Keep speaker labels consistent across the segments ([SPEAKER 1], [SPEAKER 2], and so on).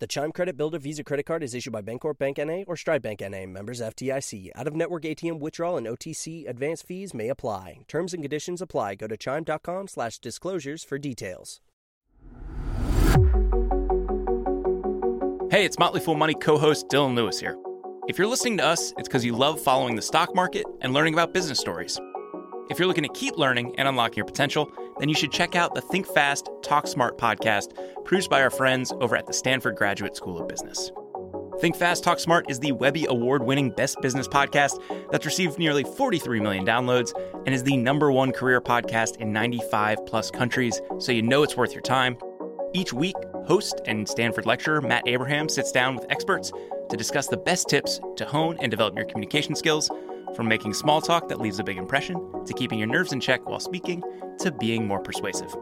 [SPEAKER 1] The Chime Credit Builder Visa Credit Card is issued by Bancorp Bank NA or Stride Bank NA, members FDIC. Out of network ATM withdrawal and OTC advance fees may apply. Terms and conditions apply. Go to chime.com slash disclosures for details.
[SPEAKER 2] Hey, it's Motley Fool Money co host Dylan Lewis here. If you're listening to us, it's because you love following the stock market and learning about business stories. If you're looking to keep learning and unlocking your potential, then you should check out the Think Fast, Talk Smart podcast produced by our friends over at the Stanford Graduate School of Business. Think Fast, Talk Smart is the Webby Award winning best business podcast that's received nearly 43 million downloads and is the number one career podcast in 95 plus countries, so you know it's worth your time. Each week, host and Stanford lecturer Matt Abraham sits down with experts to discuss the best tips to hone and develop your communication skills from making small talk that leaves a big impression, to keeping your nerves in check while speaking, to being more persuasive.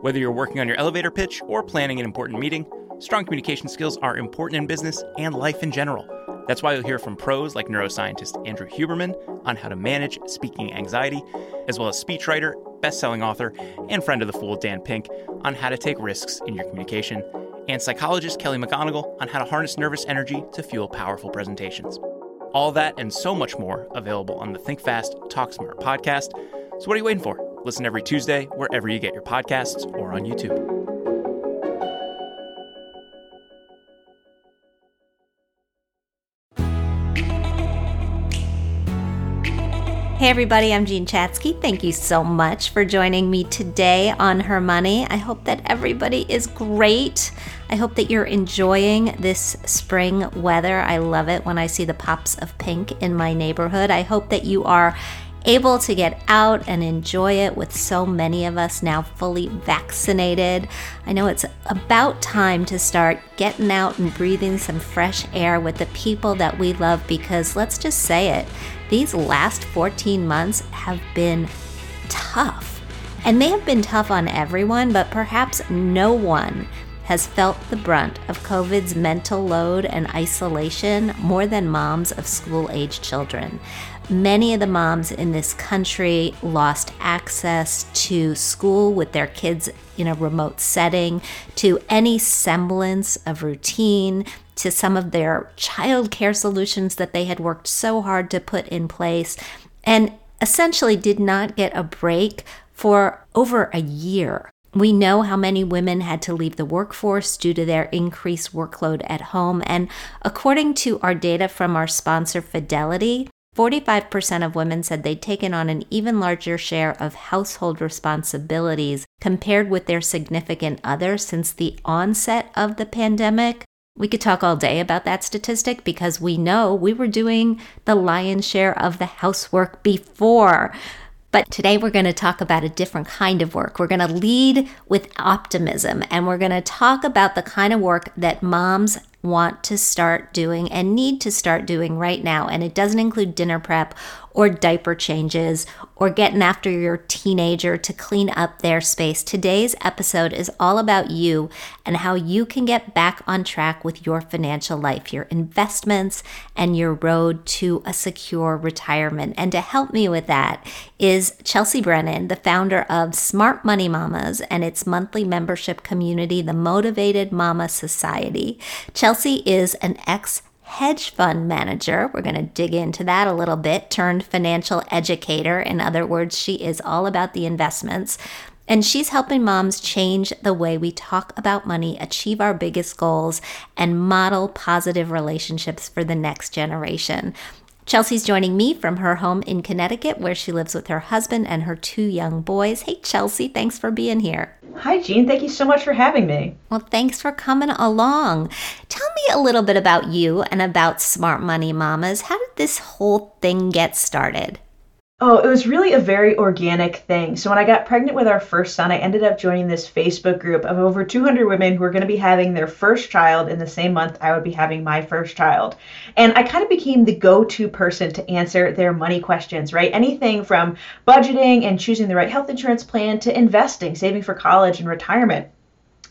[SPEAKER 2] Whether you're working on your elevator pitch or planning an important meeting, strong communication skills are important in business and life in general. That's why you'll hear from pros like neuroscientist Andrew Huberman on how to manage speaking anxiety, as well as speechwriter, best-selling author, and friend of the fool Dan Pink on how to take risks in your communication, and psychologist Kelly McGonigal on how to harness nervous energy to fuel powerful presentations. All that and so much more available on the Think Fast, Talk Smart podcast. So, what are you waiting for? Listen every Tuesday wherever you get your podcasts or on YouTube.
[SPEAKER 3] Hey, everybody, I'm Jean Chatzky. Thank you so much for joining me today on Her Money. I hope that everybody is great. I hope that you're enjoying this spring weather. I love it when I see the pops of pink in my neighborhood. I hope that you are able to get out and enjoy it with so many of us now fully vaccinated. I know it's about time to start getting out and breathing some fresh air with the people that we love because let's just say it, these last 14 months have been tough. And they have been tough on everyone, but perhaps no one has felt the brunt of COVID's mental load and isolation more than moms of school age children. Many of the moms in this country lost access to school with their kids in a remote setting, to any semblance of routine, to some of their child care solutions that they had worked so hard to put in place, and essentially did not get a break for over a year. We know how many women had to leave the workforce due to their increased workload at home. And according to our data from our sponsor, Fidelity, 45% of women said they'd taken on an even larger share of household responsibilities compared with their significant other since the onset of the pandemic. We could talk all day about that statistic because we know we were doing the lion's share of the housework before. But today we're going to talk about a different kind of work. We're going to lead with optimism and we're going to talk about the kind of work that moms want to start doing and need to start doing right now. And it doesn't include dinner prep or diaper changes or getting after your teenager to clean up their space. Today's episode is all about you and how you can get back on track with your financial life, your investments, and your road to a secure retirement. And to help me with that is Chelsea Brennan, the founder of Smart Money Mamas and its monthly membership community, the Motivated Mama Society. Chelsea is an ex hedge fund manager. We're going to dig into that a little bit, turned financial educator. In other words, she is all about the investments. And she's helping moms change the way we talk about money, achieve our biggest goals, and model positive relationships for the next generation. Chelsea's joining me from her home in Connecticut, where she lives with her husband and her two young boys. Hey, Chelsea, thanks for being here.
[SPEAKER 4] Hi, Jean. Thank you so much for having me.
[SPEAKER 3] Well, thanks for coming along. Tell me a little bit about you and about Smart Money Mamas. How did this whole thing get started?
[SPEAKER 4] Oh, it was really a very organic thing. So when I got pregnant with our first son, I ended up joining this Facebook group of over 200 women who are going to be having their first child in the same month I would be having my first child. And I kind of became the go-to person to answer their money questions, right? Anything from budgeting and choosing the right health insurance plan to investing, saving for college and retirement.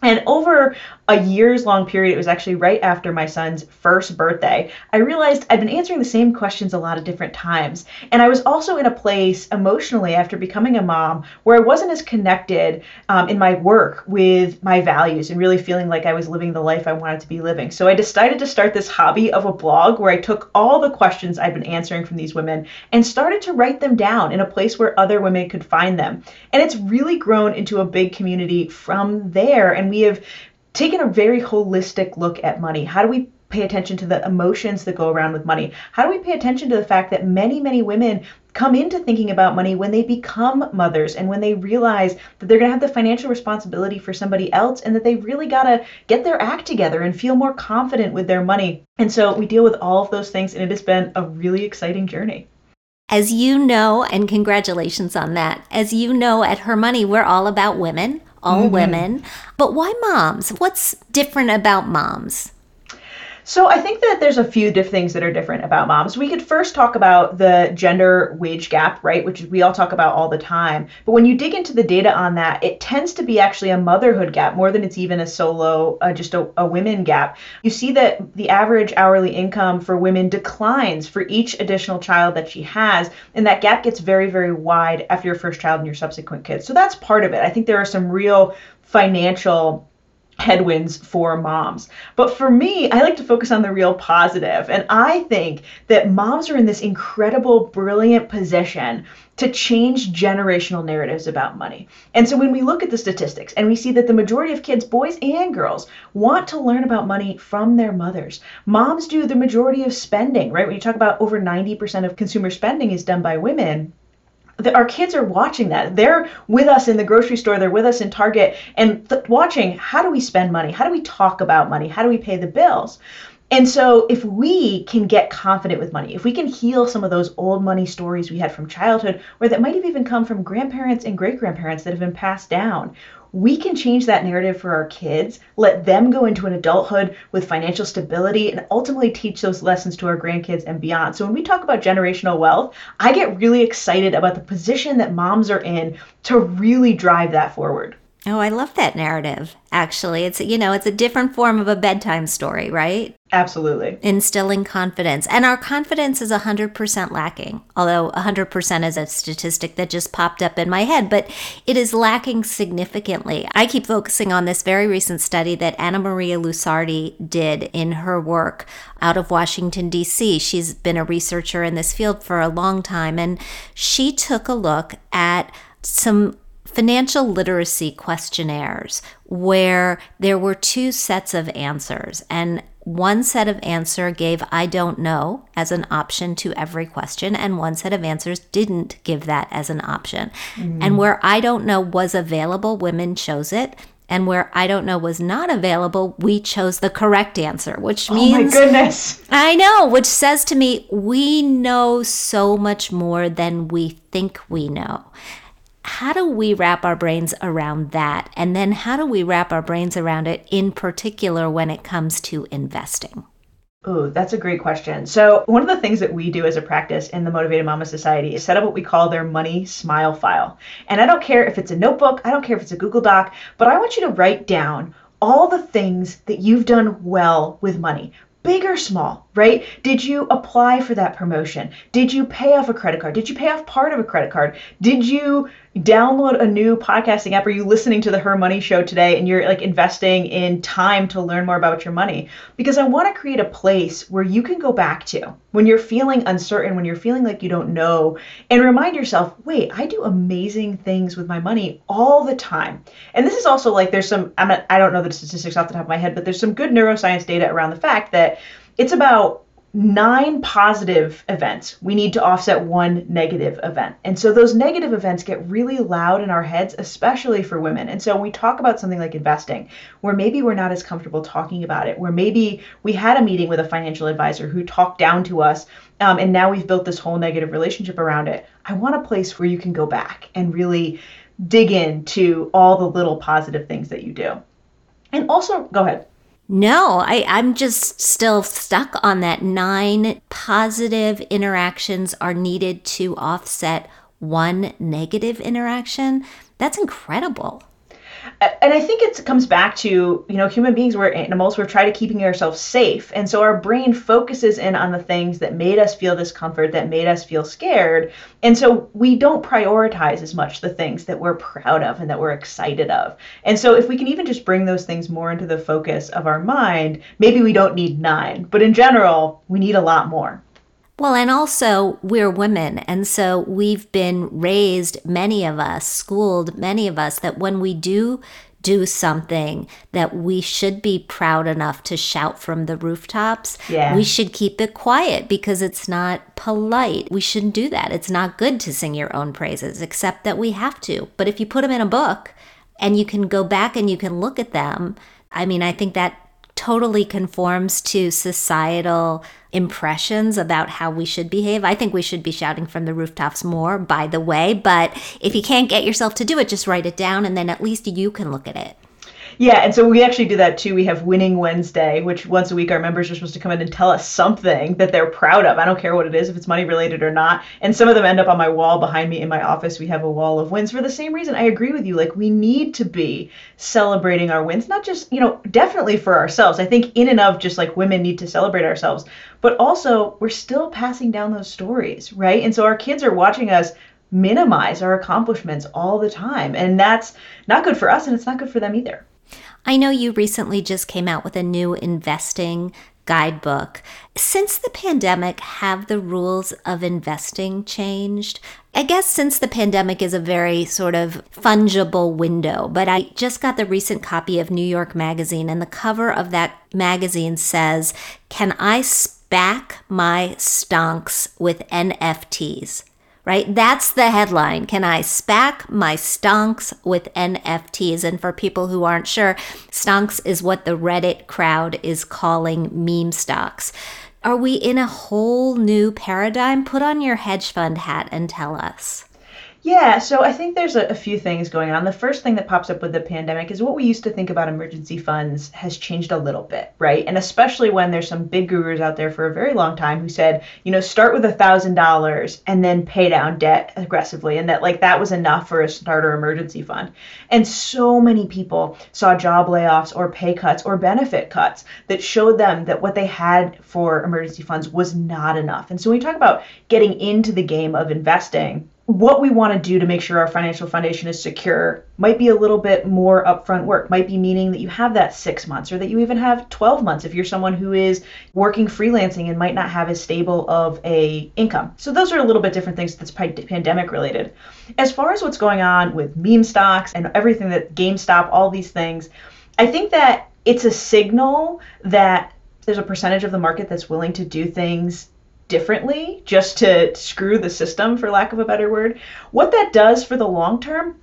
[SPEAKER 4] And over a years long period, it was actually right after my son's first birthday, I realized I'd been answering the same questions a lot of different times. And I was also in a place emotionally after becoming a mom where I wasn't as connected um, in my work with my values and really feeling like I was living the life I wanted to be living. So I decided to start this hobby of a blog where I took all the questions I'd been answering from these women and started to write them down in a place where other women could find them. And it's really grown into a big community from there. And we have taken a very holistic look at money. How do we pay attention to the emotions that go around with money? How do we pay attention to the fact that many, many women come into thinking about money when they become mothers and when they realize that they're going to have the financial responsibility for somebody else and that they really got to get their act together and feel more confident with their money. And so we deal with all of those things, and it has been a really exciting journey.
[SPEAKER 3] As you know, and congratulations on that, as you know, at Her Money, we're all about women all mm-hmm. women. But why moms? What's different about moms?
[SPEAKER 4] So I think that there's a few diff things that are different about moms. We could first talk about the gender wage gap, right, which we all talk about all the time. But when you dig into the data on that, it tends to be actually a motherhood gap more than it's even a solo, uh, just a, a women gap. You see that the average hourly income for women declines for each additional child that she has, and that gap gets very, very wide after your first child and your subsequent kids. So that's part of it. I think there are some real financial headwinds for moms. But for me, I like to focus on the real positive. And I think that moms are in this incredible, brilliant position to change generational narratives about money. And so when we look at the statistics and we see that the majority of kids, boys and girls, want to learn about money from their mothers. Moms do the majority of spending, right? When you talk about over 90% of consumer spending is done by women our kids are watching that. They're with us in the grocery store, they're with us in Target, and th- watching how do we spend money? How do we talk about money? How do we pay the bills? And so, if we can get confident with money, if we can heal some of those old money stories we had from childhood, or that might have even come from grandparents and great grandparents that have been passed down, we can change that narrative for our kids, let them go into an adulthood with financial stability, and ultimately teach those lessons to our grandkids and beyond. So when we talk about generational wealth, I get really excited about the position that moms are in to really drive that forward.
[SPEAKER 3] Oh, I love that narrative. Actually, it's you know, it's a different form of a bedtime story, right?
[SPEAKER 4] Absolutely.
[SPEAKER 3] Instilling confidence. And our confidence is 100% lacking. Although 100% is a statistic that just popped up in my head, but it is lacking significantly. I keep focusing on this very recent study that Annamaria Lusardi did in her work out of Washington D.C. She's been a researcher in this field for a long time and she took a look at some financial literacy questionnaires where there were two sets of answers and one set of answer gave I don't know as an option to every question, and one set of answers didn't give that as an option. Mm. And where I don't know was available, women chose it. And where I don't know was not available, we chose the correct answer, which means.
[SPEAKER 4] Oh my goodness.
[SPEAKER 3] I know, which says to me, we know so much more than we think we know how do we wrap our brains around that? And then how do we wrap our brains around it in particular when it comes to investing?
[SPEAKER 4] Oh, that's a great question. So, one of the things that we do as a practice in the Motivated Mama Society is set up what we call their money smile file. And I don't care if it's a notebook, I don't care if it's a Google Doc, but I want you to write down all the things that you've done well with money big or small, right? Did you apply for that promotion? Did you pay off a credit card? Did you pay off part of a credit card? Did you download a new podcasting app? Are you listening to the Her Money show today and you're like investing in time to learn more about your money? Because I want to create a place where you can go back to when you're feeling uncertain, when you're feeling like you don't know, and remind yourself, wait, I do amazing things with my money all the time. And this is also like there's some, I'm not, I don't know the statistics off the top of my head, but there's some good neuroscience data around the fact that it's about nine positive events, we need to offset one negative event. And so those negative events get really loud in our heads, especially for women. And so when we talk about something like investing, where maybe we're not as comfortable talking about it, where maybe we had a meeting with a financial advisor who talked down to us, um, and now we've built this whole negative relationship around it. I want a place where you can go back and really dig into all the little positive things that you do. And also, go ahead.
[SPEAKER 3] No, I, I'm just still stuck on that. Nine positive interactions are needed to offset one negative interaction. That's incredible
[SPEAKER 4] and I think it comes back to, you know, human beings, we're animals, we're trying to keeping ourselves safe. And so our brain focuses in on the things that made us feel discomfort, that made us feel scared. And so we don't prioritize as much the things that we're proud of and that we're excited of. And so if we can even just bring those things more into the focus of our mind, maybe we don't need nine, but in general, we need a lot more.
[SPEAKER 3] Well, and also we're women. And so we've been raised, many of us, schooled, many of us, that when we do do something that we should be proud enough to shout from the rooftops, yeah. we should keep it quiet because it's not polite. We shouldn't do that. It's not good to sing your own praises, except that we have to. But if you put them in a book and you can go back and you can look at them, I mean, I think that totally conforms to societal impressions about how we should behave. I think we should be shouting from the rooftops more, by the way. But if you can't get yourself to do it, just write it down and then at least you can look at it.
[SPEAKER 4] Yeah, and so we actually do that too. We have Winning Wednesday, which once a week our members are supposed to come in and tell us something that they're proud of. I don't care what it is, if it's money related or not. And some of them end up on my wall behind me in my office. We have a wall of wins for the same reason. I agree with you. Like, we need to be celebrating our wins, not just, you know, definitely for ourselves. I think in and of just like women need to celebrate ourselves, but also we're still passing down those stories, right? And so our kids are watching us minimize our accomplishments all the time. And that's not good for us and it's not good for them either.
[SPEAKER 3] I know you recently just came out with a new investing guidebook. Since the pandemic, have the rules of investing changed? I guess since the pandemic is a very sort of fungible window, but I just got the recent copy of New York Magazine, and the cover of that magazine says, Can I SPAC my stonks with NFTs? Right? That's the headline. Can I SPAC my stonks with NFTs? And for people who aren't sure, stonks is what the Reddit crowd is calling meme stocks. Are we in a whole new paradigm? Put on your hedge fund hat and tell us.
[SPEAKER 4] Yeah, so I think there's a, a, few things going on. The first thing that pops up with the pandemic is what we used to think about emergency funds has changed a little bit, right? And especially when there's some big gurus out there for a very long time who said, you know, start with a thousand dollars and then pay down debt aggressively, and that like that was enough for a starter emergency fund. And so many people saw job layoffs or pay cuts or benefit cuts that showed them that what they had for emergency funds was not enough. And so when we talk about getting into the game of investing what we want to do to make sure our financial foundation is secure might be a little bit more upfront work. Might be meaning that you have that six months or that you even have 12 months if you're someone who is working freelancing and might not have as stable of a income. So those are a little bit different things that's pandemic related. As far as what's going on with meme stocks and everything that gamestop all these things i think that it's a signal that there's a percentage of the market that's willing to do things differently just to screw the system, for lack of a better word. What that does for the long term,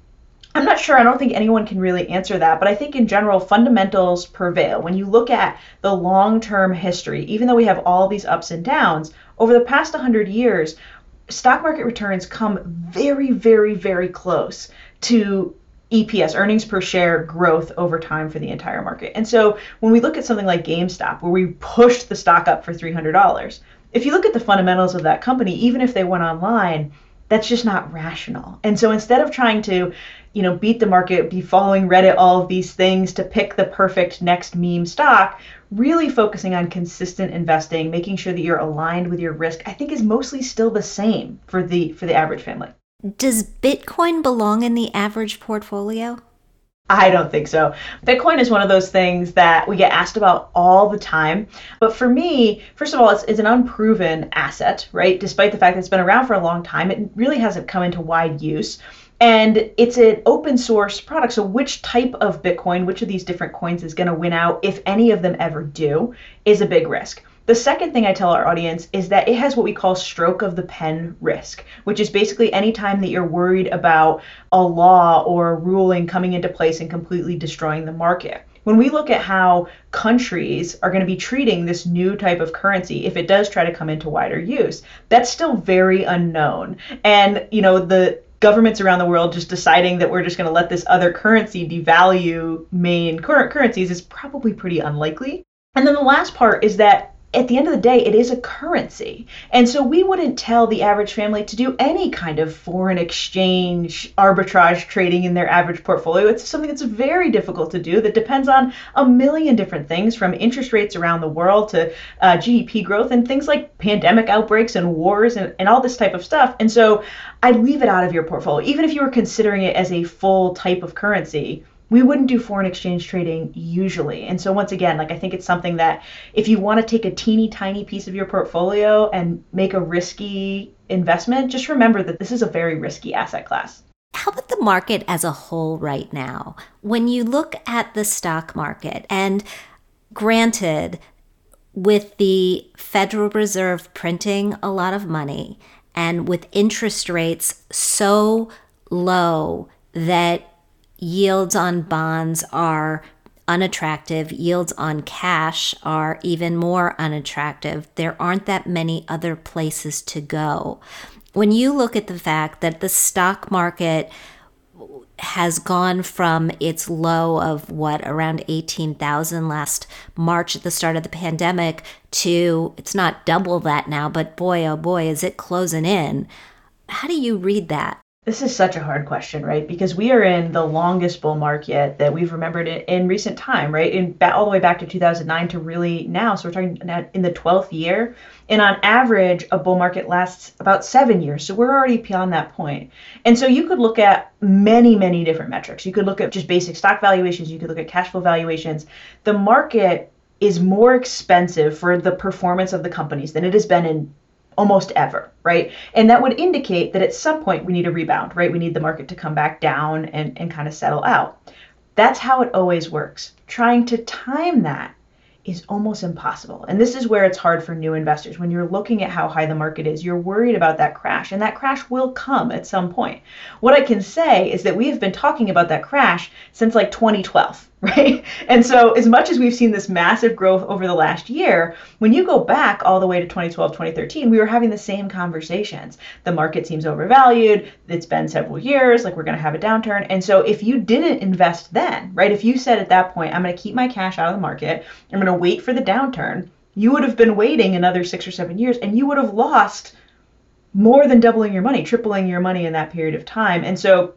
[SPEAKER 4] I'm not sure. I don't think anyone can really answer that. But I think in general, fundamentals prevail. When you look at the long term history, even though we have all these ups and downs, over the past 100 years, stock market returns come very, very, very close to EPS, earnings per share growth over time for the entire market. And so when we look at something like GameStop, where we pushed the stock up for $300, if you look at the fundamentals of that company, even if they went online, that's just not rational. And so instead of trying to, you know, beat the market, be following Reddit, all of these things to pick the perfect next meme stock, really focusing on consistent investing, making sure that you're aligned with your risk, I think is mostly still the same for the for the average family.
[SPEAKER 3] Does Bitcoin belong in the average portfolio?
[SPEAKER 4] I don't think so. Bitcoin is one of those things that we get asked about all the time. But for me, first of all, it's, it's an unproven asset, right? Despite the fact that it's been around for a long time, it really hasn't come into wide use. And it's an open source product. So, which type of Bitcoin, which of these different coins is going to win out, if any of them ever do, is a big risk. The second thing I tell our audience is that it has what we call stroke of the pen risk, which is basically any time that you're worried about a law or a ruling coming into place and completely destroying the market. When we look at how countries are going to be treating this new type of currency if it does try to come into wider use that's still very unknown. And you know the governments around the world just deciding that we're just going to let this other currency devalue main current currencies is probably pretty unlikely. And then the last part is that at the end of the day, it is a currency. And so we wouldn't tell the average family to do any kind of foreign exchange arbitrage trading in their average portfolio. It's something that's very difficult to do that depends on a million different things from interest rates around the world to uh, GDP growth and things like pandemic outbreaks and wars and, and all this type of stuff. And so I'd leave it out of your portfolio. Even if you were considering it as a full type of currency, we wouldn't do foreign exchange trading usually. And so once again, like I think it's something that if you want to take a teeny tiny piece of your portfolio and make a risky investment, just remember that this is a very risky asset class.
[SPEAKER 3] How about the market as a whole right now? When you look at the stock market, and granted, with the Federal Reserve printing a lot of money and with interest rates so low that yields on bonds are unattractive, yields on cash are even more unattractive. There aren't that many other places to go. When you look at the fact that the stock market has gone from its low of what around 18,000 last March at the start of the pandemic to it's not double that now, but boy, oh boy, is it closing in. How do you read that?
[SPEAKER 4] This is such a hard question, right? Because we are in the longest bull market that we've remembered in, in recent time, right? In all the way back to 2009 to really now. So we're talking in the 12th year, and on average, a bull market lasts about seven years. So we're already beyond that point. And so you could look at many, many different metrics. You could look at just basic stock valuations. You could look at cash flow valuations. The market is more expensive for the performance of the companies than it has been in almost ever, right? And that would indicate that at some point we need a rebound, right? We need the market to come back down and, and kind of settle out. That's how it always works. Trying to time that is almost impossible. And this is where it's hard for new investors. When you're looking at how high the market is, you're worried about that crash, and that crash will come at some point. What I can say is that we have been talking about that crash since like 2012 right? And so, as much as we've seen this massive growth over the last year, when you go back all the way to 2012, 2013, we were having the same conversations. The market seems overvalued. It's been several years, like we're going to have a downturn. And so, if you didn't invest then, right, if you said at that point, I'm going to keep my cash out of the market, I'm going to wait for the downturn, you would have been waiting another six or seven years and you would have lost more than doubling your money, tripling your money in that period of time. And so,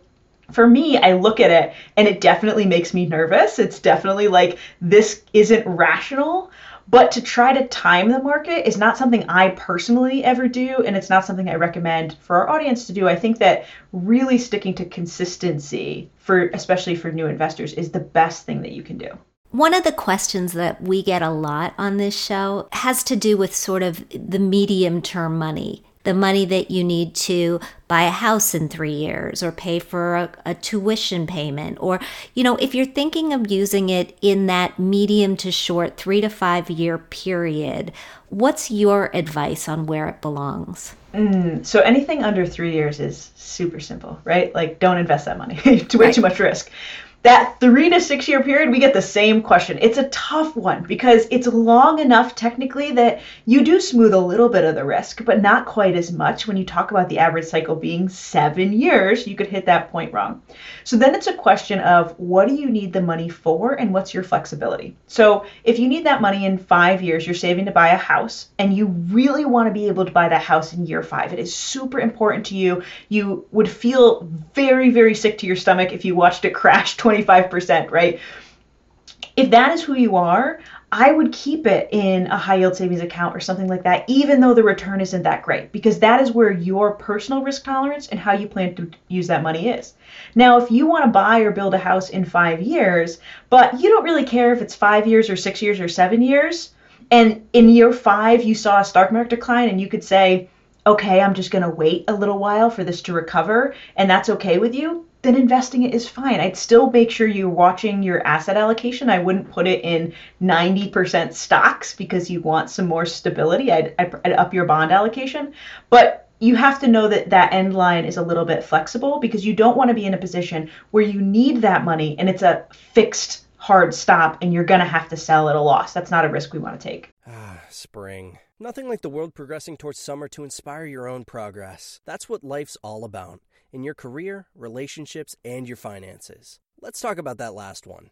[SPEAKER 4] for me, I look at it and it definitely makes me nervous. It's definitely like this isn't rational. But to try to time the market is not something I personally ever do, and it's not something I recommend for our audience to do. I think that really sticking to consistency for especially for new investors is the best thing that you can do.
[SPEAKER 3] One of the questions that we get a lot on this show has to do with sort of the medium term money the money that you need to buy a house in three years or pay for a, a, tuition payment. Or, you know, if you're thinking of using it in that medium to short three to five year period, what's your advice on where it belongs?
[SPEAKER 4] Mm, so anything under three years is super simple, right? Like, don't invest that money. way right. too much risk that three to six year period, we get the same question. It's a tough one because it's long enough technically that you do smooth a little bit of the risk, but not quite as much. When you talk about the average cycle being seven years, you could hit that point wrong. So then it's a question of what do you need the money for and what's your flexibility? So if you need that money in five years, you're saving to buy a house and you really want to be able to buy that house in year five, it is super important to you. You would feel very, very sick to your stomach if you watched it crash 20 25%, right? If that is who you are, I would keep it in a high yield savings account or something like that, even though the return isn't that great, because that is where your personal risk tolerance and how you plan to use that money is. Now, if you want to buy or build a house in five years, but you don't really care if it's five years or six years or seven years, and in year five you saw a stock market decline and you could say, okay, I'm just going to wait a little while for this to recover, and that's okay with you, then investing it is fine. I'd still make sure you're watching your asset allocation. I wouldn't put it in 90% stocks because you want some more stability. I'd, I'd up your bond allocation. But you have to know that that end line is a little bit flexible because you don't want to be in a position where you need that money and it's a fixed hard stop and you're going to have to sell at a loss. That's not a risk we want to take.
[SPEAKER 1] Ah, spring. Nothing like the world progressing towards summer to inspire your own progress. That's what life's all about in your career, relationships, and your finances. Let's talk about that last one.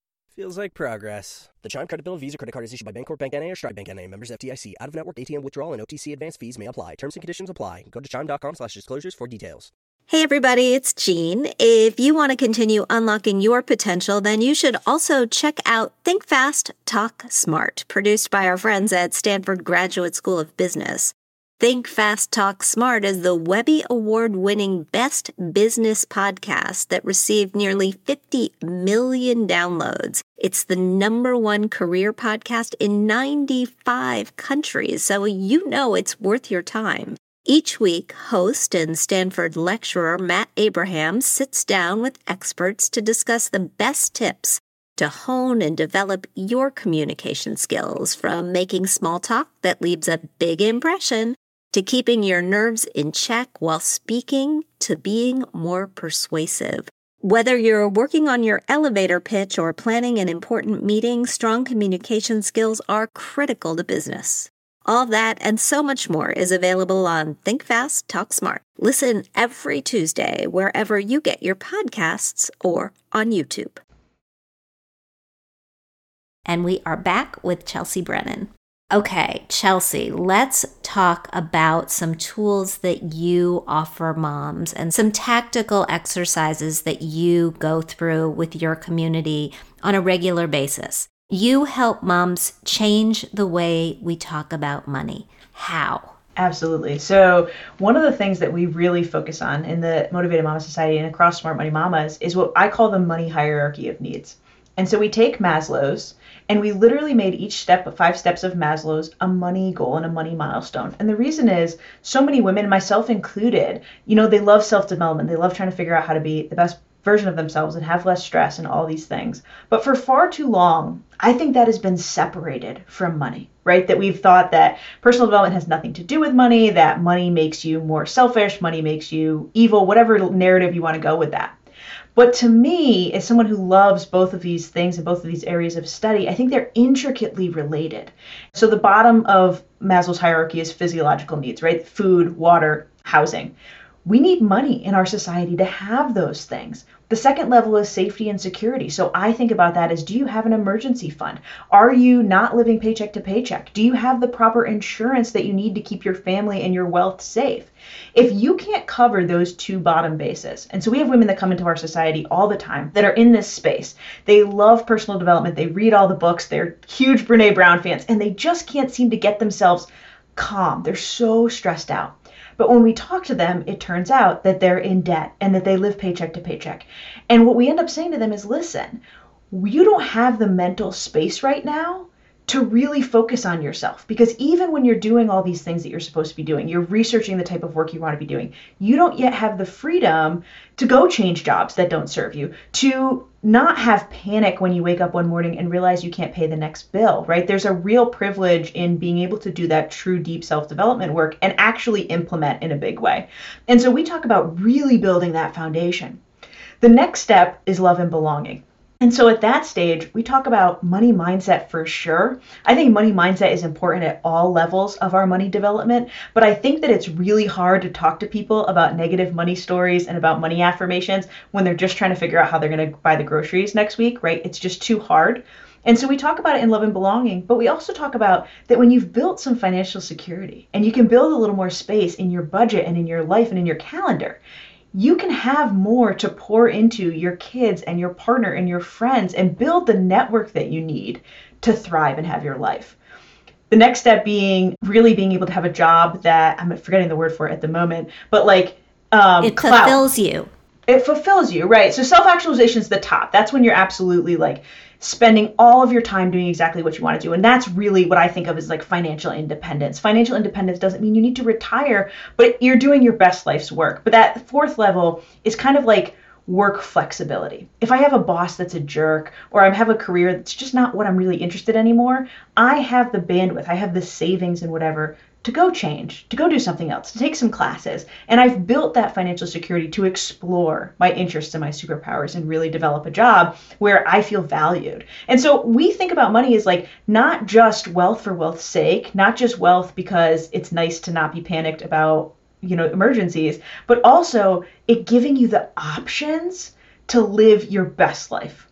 [SPEAKER 1] Feels like progress. The Chime Credit Bill Builder Visa Credit Card is issued by Bancorp Bank N.A. or Stride Bank N.A. Members FDIC. Out-of-network ATM withdrawal and OTC advance fees may apply. Terms and conditions apply. Go to chime.com slash disclosures for details.
[SPEAKER 3] Hey everybody, it's Jean. If you want to continue unlocking your potential, then you should also check out Think Fast, Talk Smart, produced by our friends at Stanford Graduate School of Business. Think Fast Talk Smart is the Webby Award winning best business podcast that received nearly 50 million downloads. It's the number one career podcast in 95 countries, so you know it's worth your time. Each week, host and Stanford lecturer Matt Abraham sits down with experts to discuss the best tips to hone and develop your communication skills from making small talk that leaves a big impression to keeping your nerves in check while speaking to being more persuasive. Whether you're working on your elevator pitch or planning an important meeting, strong communication skills are critical to business. All that and so much more is available on Think Fast, Talk Smart. Listen every Tuesday wherever you get your podcasts or on YouTube. And we are back with Chelsea Brennan. Okay, Chelsea, let's talk about some tools that you offer moms and some tactical exercises that you go through with your community on a regular basis. You help moms change the way we talk about money. How?
[SPEAKER 4] Absolutely. So, one of the things that we really focus on in the Motivated Mama Society and across Smart Money Mamas is what I call the money hierarchy of needs. And so we take Maslow's and we literally made each step of five steps of Maslow's a money goal and a money milestone. And the reason is so many women, myself included, you know, they love self development. They love trying to figure out how to be the best version of themselves and have less stress and all these things. But for far too long, I think that has been separated from money, right? That we've thought that personal development has nothing to do with money, that money makes you more selfish, money makes you evil, whatever narrative you want to go with that. But to me, as someone who loves both of these things and both of these areas of study, I think they're intricately related. So the bottom of Maslow's hierarchy is physiological needs, right? Food, water, housing. We need money in our society to have those things. The second level is safety and security. So I think about that as do you have an emergency fund? Are you not living paycheck to paycheck? Do you have the proper insurance that you need to keep your family and your wealth safe? If you can't cover those two bottom bases, and so we have women that come into our society all the time that are in this space. They love personal development, they read all the books, they're huge Brene Brown fans, and they just can't seem to get themselves calm. They're so stressed out. But when we talk to them, it turns out that they're in debt and that they live paycheck to paycheck. And what we end up saying to them is listen, you don't have the mental space right now to really focus on yourself because even when you're doing all these things that you're supposed to be doing, you're researching the type of work you want to be doing, you don't yet have the freedom to go change jobs that don't serve you, to not have panic when you wake up one morning and realize you can't pay the next bill, right? There's a real privilege in being able to do that true deep self development work and actually implement in a big way. And so we talk about really building that foundation. The next step is love and belonging. And so at that stage, we talk about money mindset for sure. I think money mindset is important at all levels of our money development, but I think that it's really hard to talk to people about negative money stories and about money affirmations when they're just trying to figure out how they're going to buy the groceries next week, right? It's just too hard. And so we talk about it in love and belonging, but we also talk about that when you've built some financial security and you can build a little more space in your budget and in your life and in your calendar, you can have more to pour into your kids and your partner and your friends and build the network that you need to thrive and have your life. The next step being really being able to have a job that I'm forgetting the word for it at the moment, but like
[SPEAKER 3] um, it fulfills clout. you.
[SPEAKER 4] It fulfills you, right? So self actualization is the top. That's when you're absolutely like spending all of your time doing exactly what you want to do. And that's really what I think of as like financial independence. Financial independence doesn't mean you need to retire, but you're doing your best life's work. But that fourth level is kind of like work flexibility. If I have a boss that's a jerk or I have a career that's just not what I'm really interested in anymore, I have the bandwidth, I have the savings and whatever to go change, to go do something else, to take some classes. And I've built that financial security to explore my interests and my superpowers and really develop a job where I feel valued. And so we think about money as like not just wealth for wealth's sake, not just wealth because it's nice to not be panicked about, you know, emergencies, but also it giving you the options to live your best life.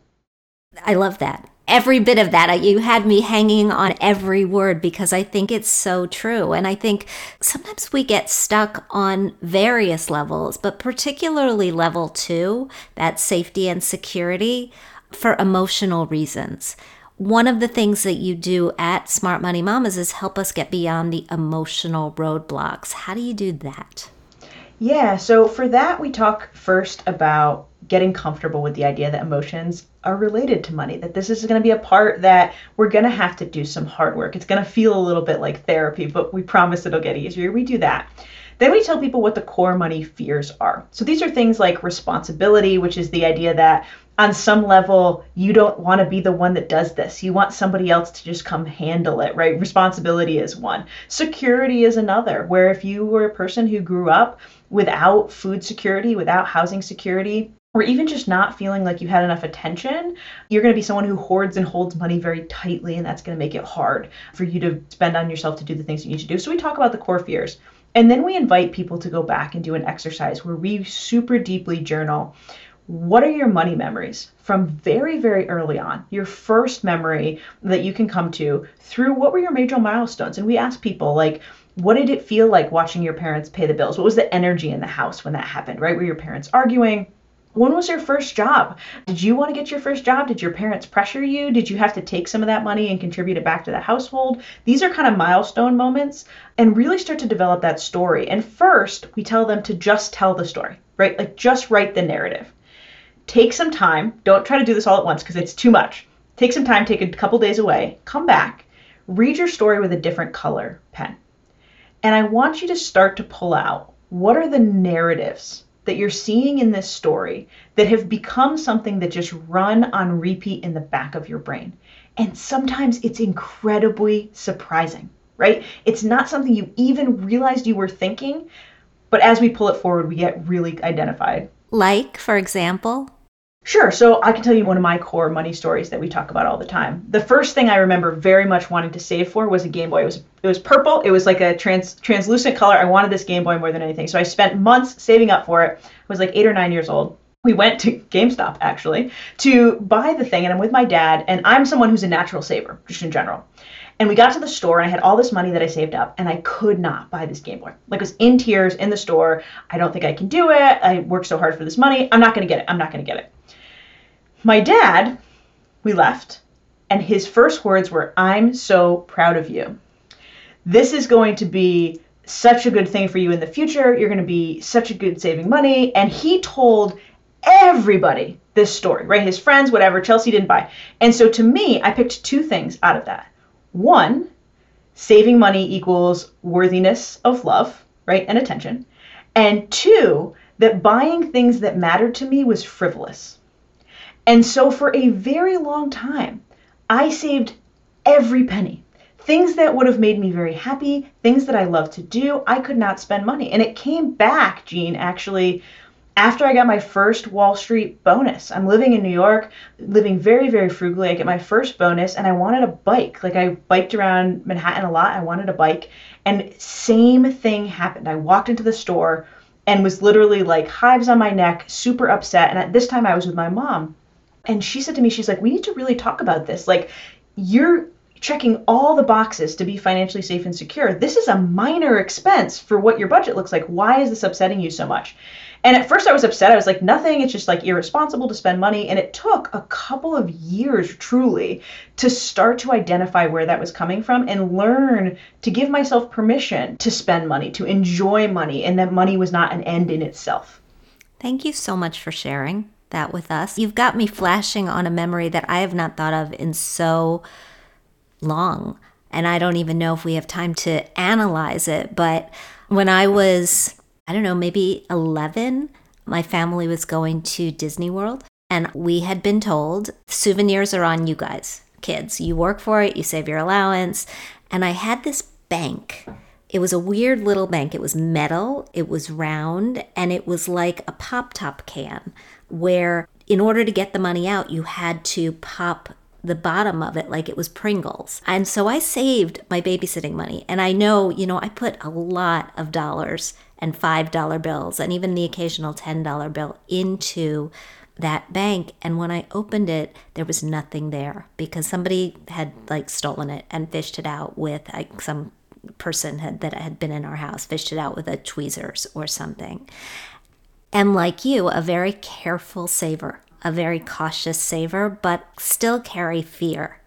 [SPEAKER 3] I love that every bit of that. You had me hanging on every word because I think it's so true. And I think sometimes we get stuck on various levels, but particularly level two, that safety and security, for emotional reasons. One of the things that you do at Smart Money Mamas is help us get beyond the emotional roadblocks. How do you do that?
[SPEAKER 4] Yeah, so for that, we talk first about getting comfortable with the idea that emotions are related to money, that this is going to be a part that we're going to have to do some hard work. It's going to feel a little bit like therapy, but we promise it'll get easier. We do that. Then we tell people what the core money fears are. So these are things like responsibility, which is the idea that on some level, you don't want to be the one that does this. You want somebody else to just come handle it, right? Responsibility is one. Security is another, where if you were a person who grew up without food security, without housing security, or even just not feeling like you had enough attention, you're going to be someone who hoards and holds money very tightly, and that's going to make it hard for you to spend on yourself to do the things you need to do. So, we talk about the core fears. And then we invite people to go back and do an exercise where we super deeply journal what are your money memories from very, very early on? Your first memory that you can come to through what were your major milestones? And we ask people, like, what did it feel like watching your parents pay the bills? What was the energy in the house when that happened, right? Were your parents arguing? When was your first job? Did you want to get your first job? Did your parents pressure you? Did you have to take some of that money and contribute it back to the household? These are kind of milestone moments and really start to develop that story. And first, we tell them to just tell the story, right? Like just write the narrative. Take some time. Don't try to do this all at once because it's too much. Take some time, take a couple days away, come back, read your story with a different color pen. And I want you to start to pull out what are the narratives that you're seeing in this story that have become something that just run on repeat in the back of your brain. And sometimes it's incredibly surprising, right? It's not something you even realized you were thinking, but as we pull it forward, we get really identified.
[SPEAKER 3] Like, for example?
[SPEAKER 4] Sure. So I can tell you one of my core money stories that we talk about all the time. The first thing I remember very much wanting to save for was a Game Boy. It was it was purple. It was like a trans translucent color. I wanted this Game Boy more than anything. So I spent months saving up for it. I was like eight or nine years old. We went to GameStop actually to buy the thing, and I'm with my dad. And I'm someone who's a natural saver, just in general. And we got to the store, and I had all this money that I saved up, and I could not buy this Game Boy. Like, I was in tears in the store. I don't think I can do it. I worked so hard for this money. I'm not going to get it. I'm not going to get it. My dad, we left, and his first words were, I'm so proud of you. This is going to be such a good thing for you in the future. You're going to be such a good saving money. And he told everybody this story, right? His friends, whatever. Chelsea didn't buy. And so to me, I picked two things out of that. One, saving money equals worthiness of love, right? And attention. And two, that buying things that mattered to me was frivolous. And so for a very long time, I saved every penny. Things that would have made me very happy, things that I love to do, I could not spend money. And it came back, Jean, actually, after I got my first Wall Street bonus. I'm living in New York, living very, very frugally. I get my first bonus and I wanted a bike. Like I biked around Manhattan a lot. I wanted a bike. And same thing happened. I walked into the store and was literally like hives on my neck, super upset. And at this time I was with my mom and she said to me, she's like, we need to really talk about this. Like, you're checking all the boxes to be financially safe and secure. This is a minor expense for what your budget looks like. Why is this upsetting you so much? And at first I was upset. I was like, nothing. It's just like irresponsible to spend money. And it took a couple of years truly to start to identify where that was coming from and learn to give myself permission to spend money, to enjoy money, and that money was not an end in itself.
[SPEAKER 3] Thank you so much for sharing that with us. You've got me flashing on a memory that I have not thought of in so long. And I don't even know if we have time to analyze it. But when I was I don't know, maybe 11, my family was going to Disney World. And we had been told souvenirs are on you guys, kids. You work for it, you save your allowance. And I had this bank. It was a weird little bank. It was metal, it was round, and it was like a pop top can where, in order to get the money out, you had to pop the bottom of it like it was Pringles. And so I saved my babysitting money. And I know, you know, I put a lot of dollars and $5 bills and even the occasional $10 bill into that bank and when i opened it there was nothing there because somebody had like stolen it and fished it out with like some person had, that had been in our house fished it out with a tweezers or something and like you a very careful saver a very cautious saver but still carry fear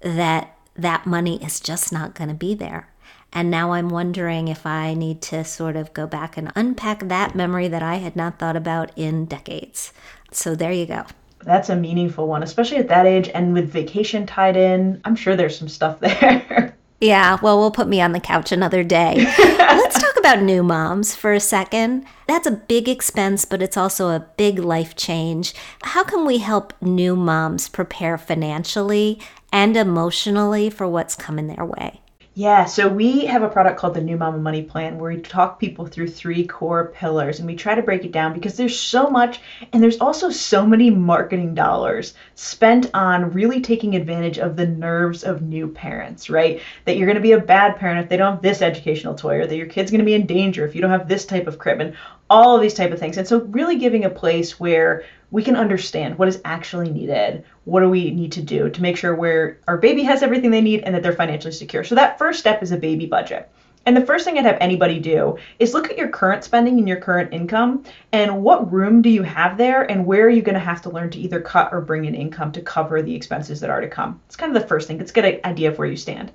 [SPEAKER 3] that that money is just not going to be there and now I'm wondering if I need to sort of go back and unpack that memory that I had not thought about in decades. So there you go.
[SPEAKER 4] That's a meaningful one, especially at that age and with vacation tied in. I'm sure there's some stuff there.
[SPEAKER 3] Yeah, well, we'll put me on the couch another day. Let's talk about new moms for a second. That's a big expense, but it's also a big life change. How can we help new moms prepare financially and emotionally for what's coming their way?
[SPEAKER 4] Yeah, so we have a product called the New Mama Money Plan where we talk people through three core pillars and we try to break it down because there's so much and there's also so many marketing dollars spent on really taking advantage of the nerves of new parents, right? That you're going to be a bad parent if they don't have this educational toy or that your kid's going to be in danger if you don't have this type of crib and all of these type of things. And so really giving a place where we can understand what is actually needed. What do we need to do to make sure where our baby has everything they need and that they're financially secure? So that first step is a baby budget. And the first thing I'd have anybody do is look at your current spending and your current income and what room do you have there and where are you going to have to learn to either cut or bring in income to cover the expenses that are to come. It's kind of the first thing. Let's get an idea of where you stand.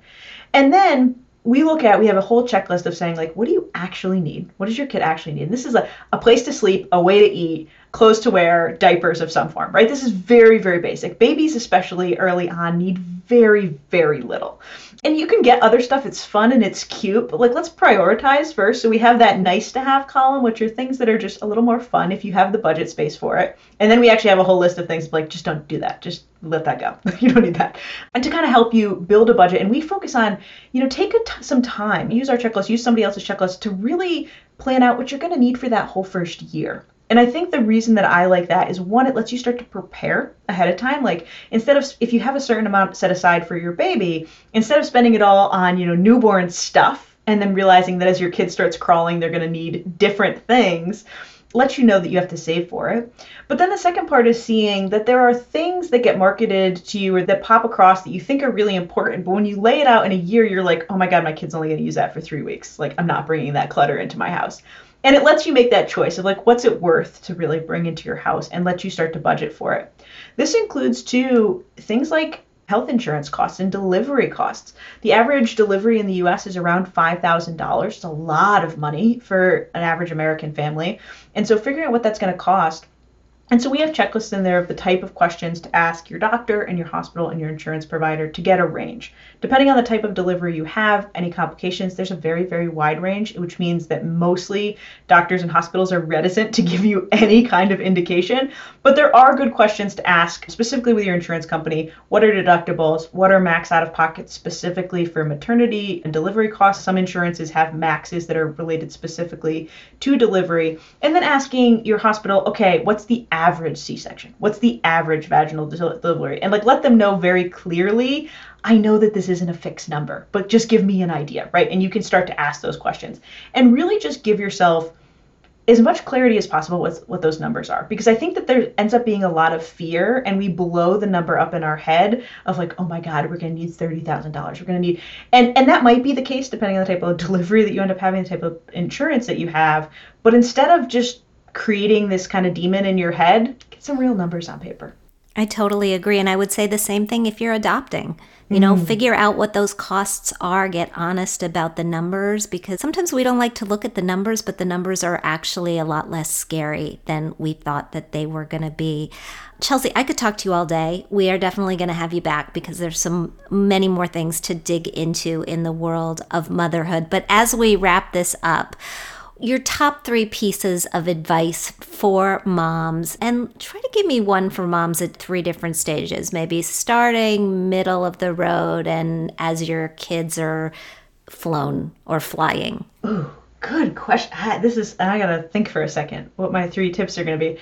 [SPEAKER 4] And then we look at we have a whole checklist of saying like what do you actually need? What does your kid actually need? And this is a, a place to sleep a way to eat clothes to wear diapers of some form right? This is very very basic. Babies especially early on need very very little. And you can get other stuff. It's fun and it's cute but like let's prioritize first. So we have that nice to have column which are things that are just a little more fun if you have the budget space for it. And then we actually have a whole list of things like just don't do that. Just let that go. You don't need that. And to kind of help you build a budget and we focus on you know take some time use our checklist use somebody else's checklist to really plan out what you're going to need for that whole first year and I think the reason that I like that is one, it lets you start to prepare ahead of time. Like instead of if you have a certain amount set aside for your baby, instead of spending it all on, you know, newborn stuff and then realizing that as your kid starts crawling, they're going to need different things, lets you know that you have to save for it. But then the second part is seeing that there are things that get marketed to you or that pop across that you think are really important, but when you lay it out in a year, you're like, oh my God, my kid's only going to use that for three weeks. Like, I'm not bringing that clutter into my house and it lets you make that choice of like what's it worth to really bring into your house and let you start to budget for it. This includes too things like health insurance costs and delivery costs. The average delivery in the us is around $5000 it's a lot of money for an average american family. And so figuring out what that's going to cost. And so we have checklists in there of the type of questions to ask your doctor and your hospital and your insurance provider to get a range. Depending on the type of delivery you have, any complications, there's a very, very wide range, which means that mostly doctors and hospitals are reticent to give you any kind of indication. But there are good questions to ask, specifically with your insurance company. What are deductibles? What are max out of pockets specifically for maternity and delivery costs? Some insurances have maxes that are related specifically to delivery. And then asking your hospital, okay, what's the average C-section? What's the average vaginal delivery? And like let them know very clearly, I know that this isn't a fixed number, but just give me an idea, right? And you can start to ask those questions and really just give yourself as much clarity as possible with what those numbers are because i think that there ends up being a lot of fear and we blow the number up in our head of like oh my god we're going to need $30000 we're going to need and and that might be the case depending on the type of delivery that you end up having the type of insurance that you have but instead of just creating this kind of demon in your head get some real numbers on paper
[SPEAKER 3] I totally agree. And I would say the same thing if you're adopting. You know, mm. figure out what those costs are, get honest about the numbers because sometimes we don't like to look at the numbers, but the numbers are actually a lot less scary than we thought that they were going to be. Chelsea, I could talk to you all day. We are definitely going to have you back because there's some many more things to dig into in the world of motherhood. But as we wrap this up, your top three pieces of advice for moms and try to give me one for moms at three different stages maybe starting middle of the road and as your kids are flown or flying.
[SPEAKER 4] Ooh good question. This is i gotta think for a second what my three tips are gonna be.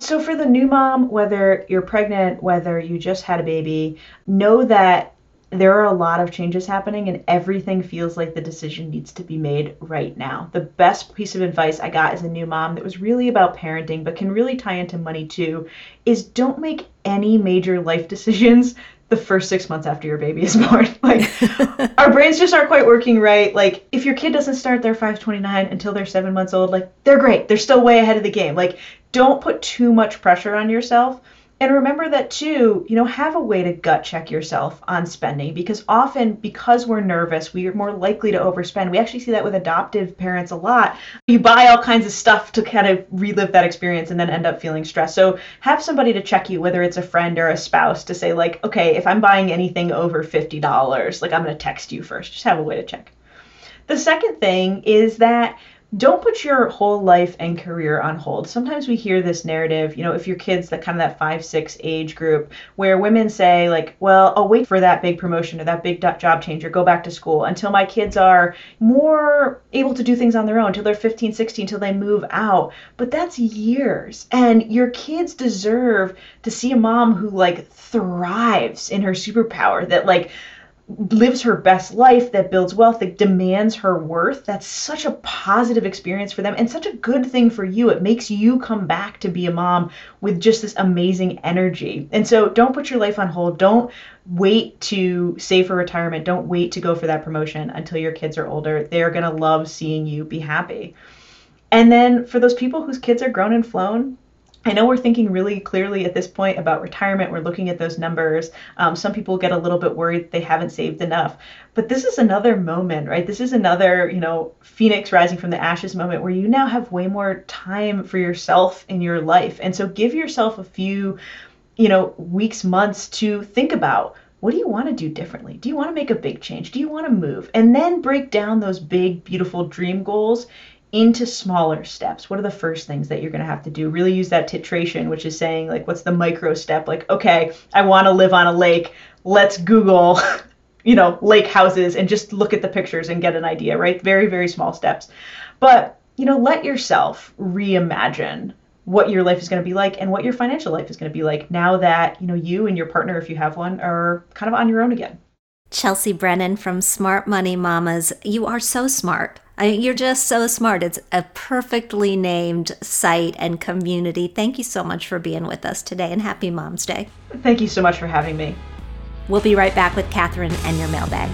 [SPEAKER 4] So for the new mom whether you're pregnant whether you just had a baby know that there are a lot of changes happening and everything feels like the decision needs to be made right now. The best piece of advice I got as a new mom that was really about parenting but can really tie into money too is don't make any major life decisions the first six months after your baby is born. Like our brains just aren't quite working right. Like if your kid doesn't start their 529 until they're seven months old, like they're great. They're still way ahead of the game. Like don't put too much pressure on yourself and remember that too, you know, have a way to gut check yourself on spending because often because we're nervous, we are more likely to overspend. We actually see that with adoptive parents a lot. You buy all kinds of stuff to kind of relive that experience and then end up feeling stressed. So have somebody to check you, whether it's a friend or a spouse, to say, like, okay, if I'm buying anything over $50, like I'm to text you first. Just have a way to check. The second thing is that don't put your whole life and career on hold. Sometimes we hear this narrative, you know, if your kids that kind of that five, six age group where women say, like, well, I'll wait for that big promotion or that big job change or go back to school until my kids are more able to do things on their own, until they're 15, 16, until they move out. But that's years. And your kids deserve to see a mom who like thrives in her superpower, that like lives her best life, that builds wealth, that demands her worth, that's such a positive experience for them and such a good thing for you. It makes you come back to be a mom with just this amazing energy. And so don't put your life on hold. Don't wait to save for retirement. Don't wait to go for that promotion until your kids are older. They're going to love seeing you be happy. And then for those people whose kids are grown and flown, I know we're thinking really clearly at this point about retirement. We're looking at those numbers. Um, some people get a little bit worried they haven't saved enough. But this is another moment, right? This is another, you know, phoenix rising from the ashes moment where you now have way more time for yourself in your life. And so give yourself a few, you know, weeks, months to think about what do you want to do differently? Do you want to make a big change? Do you want to move? And then break down those big, beautiful dream goals into smaller steps. What are the first things that you're going to have to do? Really use that titration, which is saying, like, what's the micro step? Like, okay, I want to live on a lake. Let's Google, you know, lake houses and just look at the pictures and get an idea, right? Very, very small steps. But, you know, let yourself reimagine what your life is going to be like and what your financial life is going to be like now that, you know, you and your partner, if you have one, are kind of on your own again.
[SPEAKER 3] Chelsea Brennan from Smart Money Mamas, you are so smart. I mean, you're just so smart. It's a perfectly named site and community. Thank you so much for being with us today and happy Mom's Day.
[SPEAKER 4] Thank you so much for having me.
[SPEAKER 3] We'll be right back with Kathryn and your mailbag.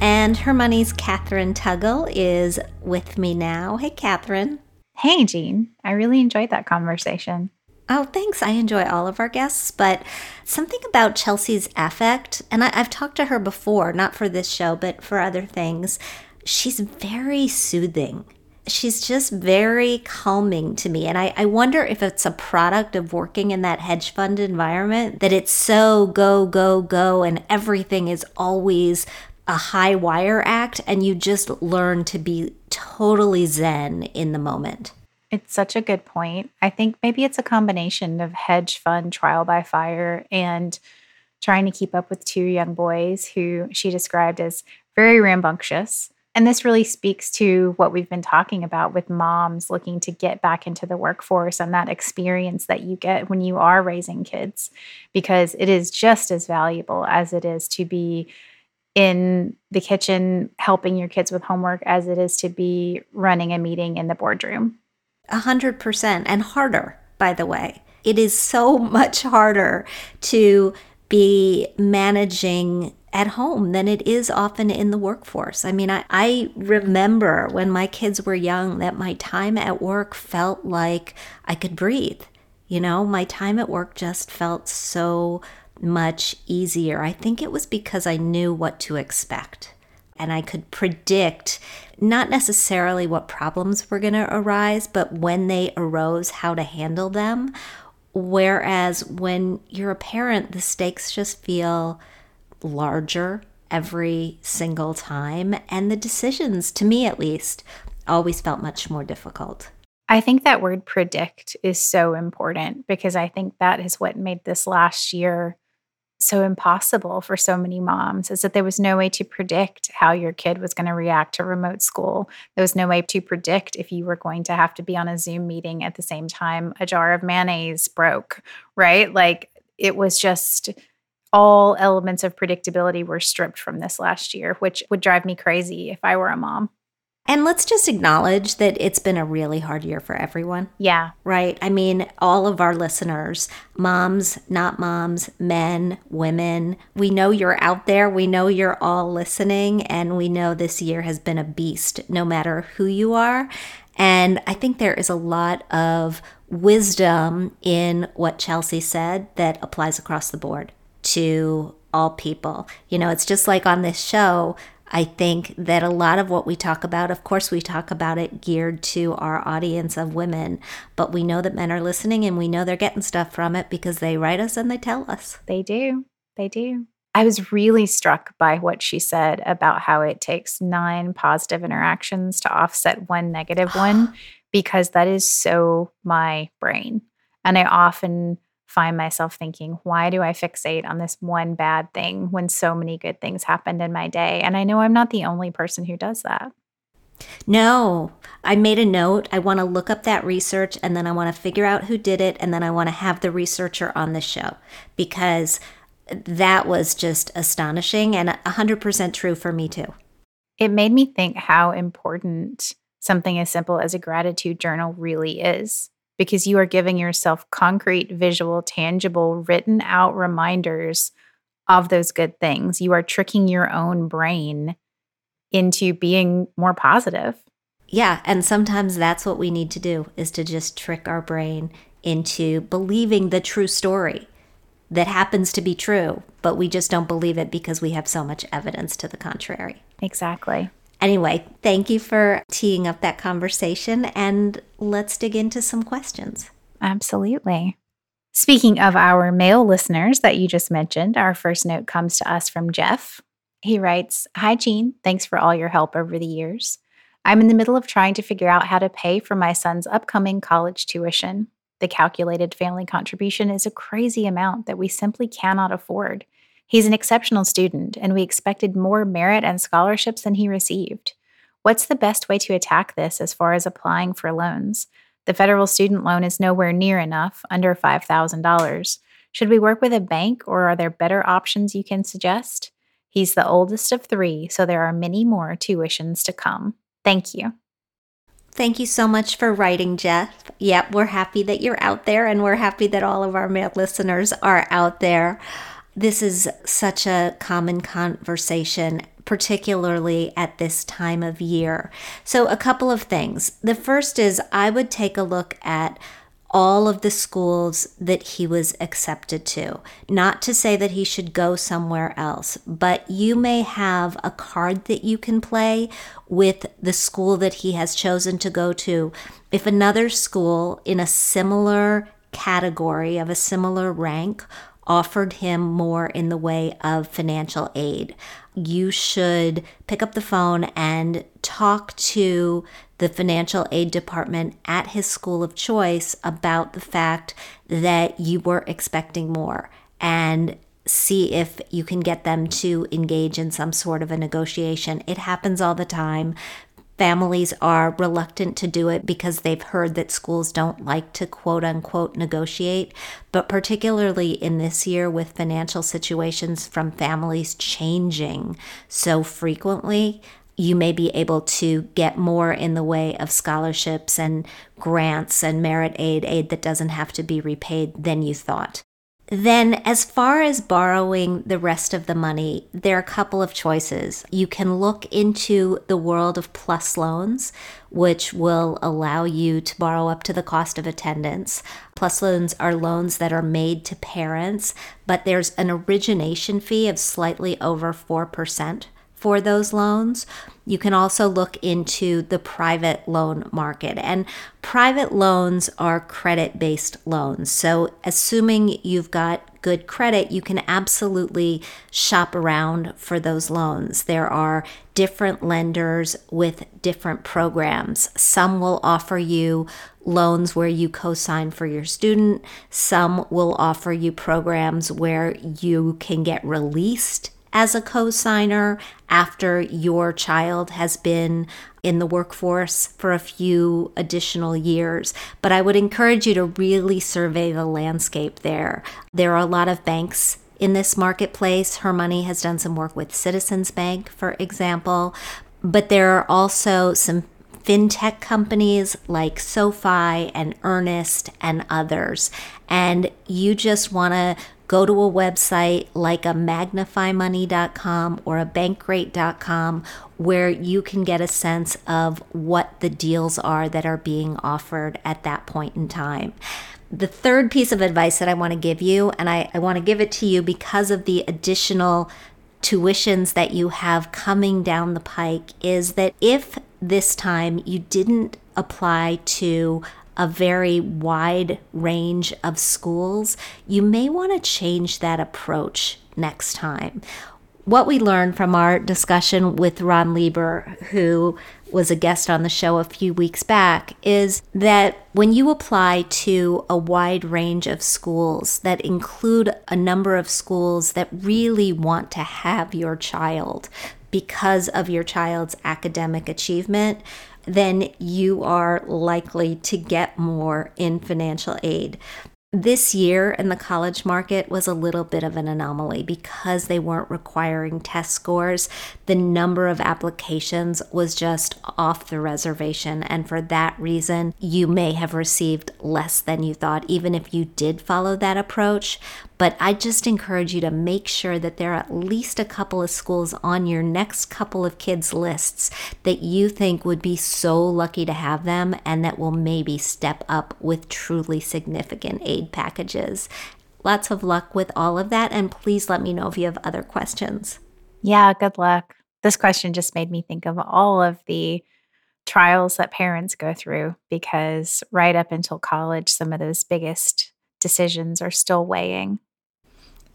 [SPEAKER 3] And Her Money's Kathryn Tuggle is with me now. Hey, Kathryn.
[SPEAKER 5] Hey, Jean. I really enjoyed that conversation.
[SPEAKER 3] Oh, thanks. I enjoy all of our guests, but something about Chelsea's affect, and I, have talked to her before, not for this show, but for other things. She's very soothing. She's just very calming to me. And I, I wonder if it's a product of working in that hedge fund environment that it's so go, go, go, and everything is always a high wire act, and you just learn to be totally zen in the moment.
[SPEAKER 5] It's such a good point. I think maybe it's a combination of hedge fund trial by fire and trying to keep up with two young boys who she described as very rambunctious. And this really speaks to what we've been talking about with moms looking to get back into the workforce and that experience that you get when you are raising kids, because it is just as valuable as it is to be in the kitchen helping your kids with homework as it is to be running a meeting in the boardroom.
[SPEAKER 3] A hundred percent and harder, by the way. It is so much harder to be managing at home than it is often in the workforce. I mean, I, I remember when my kids were young that my time at work felt like I could breathe. You know, my time at work just felt so much easier. I think it was because I knew what to expect and I could predict not necessarily what problems were going to arise, but when they arose, how to handle them. Whereas when you're a parent, the stakes just feel larger every single time. And the decisions, to me at least, always felt much more difficult.
[SPEAKER 5] I think that word predict is so important because I think that is what made this last year so impossible for so many moms is that there was no way to predict how your kid was going to react to remote school. There was no way to predict if you were going to have to be on a Zoom meeting at the same time a jar of mayonnaise broke, right? Like it was just all elements of predictability were stripped from this last year, which would drive me crazy if I were a mom.
[SPEAKER 3] And let's just acknowledge that it's been a really hard year for everyone.
[SPEAKER 5] Yeah.
[SPEAKER 3] Right? I mean, all of our listeners, moms, not moms, men, women, we know you're out there. We know you're all listening. And we know this year has been a beast, no matter who you are. And I think there is a lot of wisdom in what Chelsea said that applies across the board to all people. You know, it's just like on this show, I think that a lot of what we talk about, of course, we talk about it geared to our audience of women, but we know that men are listening and we know they're getting stuff from it because they write us and they tell us.
[SPEAKER 5] They do. They do. I was really struck by what she said about how it takes nine positive interactions to offset one negative one, because that is so my brain. And I often find myself thinking, why do I fixate on this one bad thing when so many good things happened in my day? And I know I'm not the only person who does that.
[SPEAKER 3] No, I made a note. I want to look up that research and then I want to figure out who did it and then I want to have the researcher on the show because that was just astonishing and 100% true for me too.
[SPEAKER 5] It made me think how important something as simple as a gratitude journal really is because you are giving yourself concrete, visual, tangible, written out reminders of those good things. You are tricking your own brain into being more positive.
[SPEAKER 3] Yeah, and sometimes that's what we need to do is to just trick our brain into believing the true story that happens to be true, but we just don't believe it because we have so much evidence to the contrary.
[SPEAKER 5] Exactly.
[SPEAKER 3] Anyway, thank you for teeing up that conversation and let's dig into some questions.
[SPEAKER 5] Absolutely. Speaking of our male listeners that you just mentioned, our first note comes to us from Jeff. He writes Hi, Jean. Thanks for all your help over the years. I'm in the middle of trying to figure out how to pay for my son's upcoming college tuition. The calculated family contribution is a crazy amount that we simply cannot afford. He's an exceptional student, and we expected more merit and scholarships than he received. What's the best way to attack this as far as applying for loans? The federal student loan is nowhere near enough, under $5,000. Should we work with a bank, or are there better options you can suggest? He's the oldest of three, so there are many more tuitions to come. Thank you.
[SPEAKER 3] Thank you so much for writing, Jeff. Yep, we're happy that you're out there, and we're happy that all of our male listeners are out there. This is such a common conversation, particularly at this time of year. So, a couple of things. The first is I would take a look at all of the schools that he was accepted to. Not to say that he should go somewhere else, but you may have a card that you can play with the school that he has chosen to go to. If another school in a similar category of a similar rank offered him more in the way of financial aid. You should pick up the phone and talk to the financial aid department at his school of choice about the fact that you were expecting more and see if you can get them to engage in some sort of a negotiation. It happens all the time Families are reluctant to do it because they've heard that schools don't like to quote unquote negotiate. But particularly in this year, with financial situations from families changing so frequently, you may be able to get more in the way of scholarships and grants and merit aid, aid that doesn't have to be repaid than you thought. Then, as far as borrowing the rest of the money, there are a couple of choices. You can look into the world of plus loans, which will allow you to borrow up to the cost of attendance. Plus loans are loans that are made to parents, but there's an origination fee of slightly over 4% for those loans. You can also look into the private loan market. And private loans are credit based loans. So, assuming you've got good credit, you can absolutely shop around for those loans. There are different lenders with different programs. Some will offer you loans where you co sign for your student, some will offer you programs where you can get released as a co-signer after your child has been in the workforce for a few additional years. But I would encourage you to really survey the landscape there. There are a lot of banks in this marketplace. Her Money has done some work with Citizens Bank, for example, but there are also some fintech companies like SoFi and Earnest and others. And you just want to go to a website like a magnifymoney.com or a bankrate.com where you can get a sense of what the deals are that are being offered at that point in time. The third piece of advice that I want to give you, and I, I want to give it to you because of the additional tuitions that you have coming down the pike, is that if this time you didn't apply to a very wide range of schools, you may want to change that approach next time. What we learned from our discussion with Ron Lieber, who was a guest on the show a few weeks back, is that when you apply to a wide range of schools that include a number of schools that really want to have your child because of your child's academic achievement, then you are likely to get more in financial aid. This year in the college market was a little bit of an anomaly because they weren't requiring test scores. The number of applications was just off the reservation. And for that reason, you may have received less than you thought, even if you did follow that approach. But I just encourage you to make sure that there are at least a couple of schools on your next couple of kids' lists that you think would be so lucky to have them and that will maybe step up with truly significant aid packages. Lots of luck with all of that, and please let me know if you have other questions.
[SPEAKER 5] Yeah, good luck. This question just made me think of all of the trials that parents go through because right up until college, some of those biggest decisions are still weighing.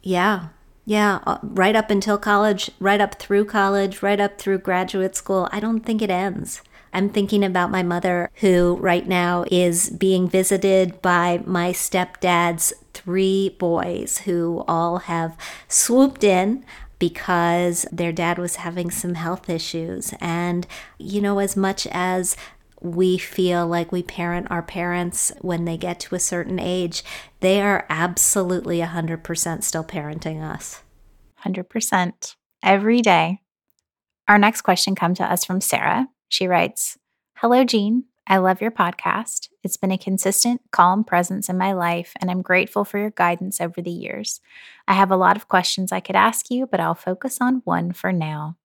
[SPEAKER 3] Yeah. Yeah. Uh, right up until college, right up through college, right up through graduate school. I don't think it ends. I'm thinking about my mother, who right now is being visited by my stepdad's three boys, who all have swooped in because their dad was having some health issues. And, you know, as much as we feel like we parent our parents when they get to a certain age, they are absolutely 100% still parenting us.
[SPEAKER 5] 100% every day. Our next question comes to us from Sarah. She writes Hello, Jean. I love your podcast. It's been a consistent, calm presence in my life, and I'm grateful for your guidance over the years. I have a lot of questions I could ask you, but I'll focus on one for now.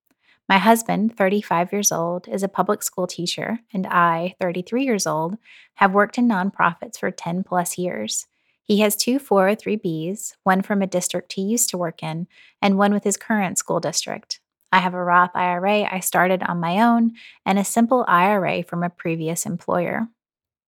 [SPEAKER 5] My husband, 35 years old, is a public school teacher, and I, 33 years old, have worked in nonprofits for 10 plus years. He has two 403Bs, one from a district he used to work in, and one with his current school district. I have a Roth IRA I started on my own and a simple IRA from a previous employer.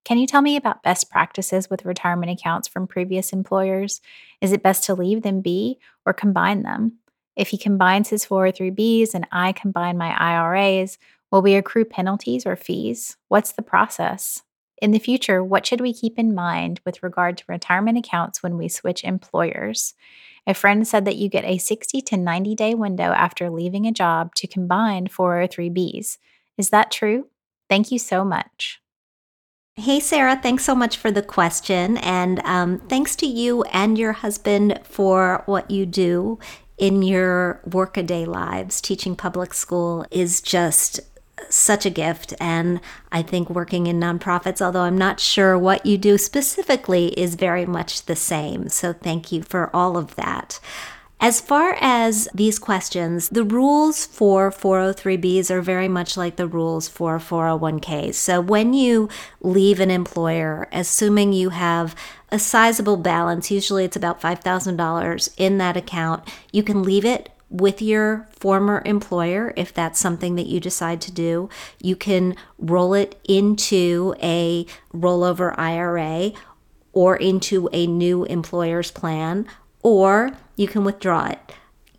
[SPEAKER 5] Can you tell me about best practices with retirement accounts from previous employers? Is it best to leave them be or combine them? If he combines his 403Bs and I combine my IRAs, will we accrue penalties or fees? What's the process? In the future, what should we keep in mind with regard to retirement accounts when we switch employers? A friend said that you get a 60 to 90 day window after leaving a job to combine 403Bs. Is that true? Thank you so much.
[SPEAKER 3] Hey, Sarah, thanks so much for the question. And um, thanks to you and your husband for what you do in your workaday lives. Teaching public school is just such a gift. And I think working in nonprofits, although I'm not sure what you do specifically, is very much the same. So thank you for all of that. As far as these questions, the rules for 403Bs are very much like the rules for 401Ks. So when you leave an employer, assuming you have a sizable balance, usually it's about $5,000 in that account, you can leave it with your former employer if that's something that you decide to do. You can roll it into a rollover IRA or into a new employer's plan, or you can withdraw it.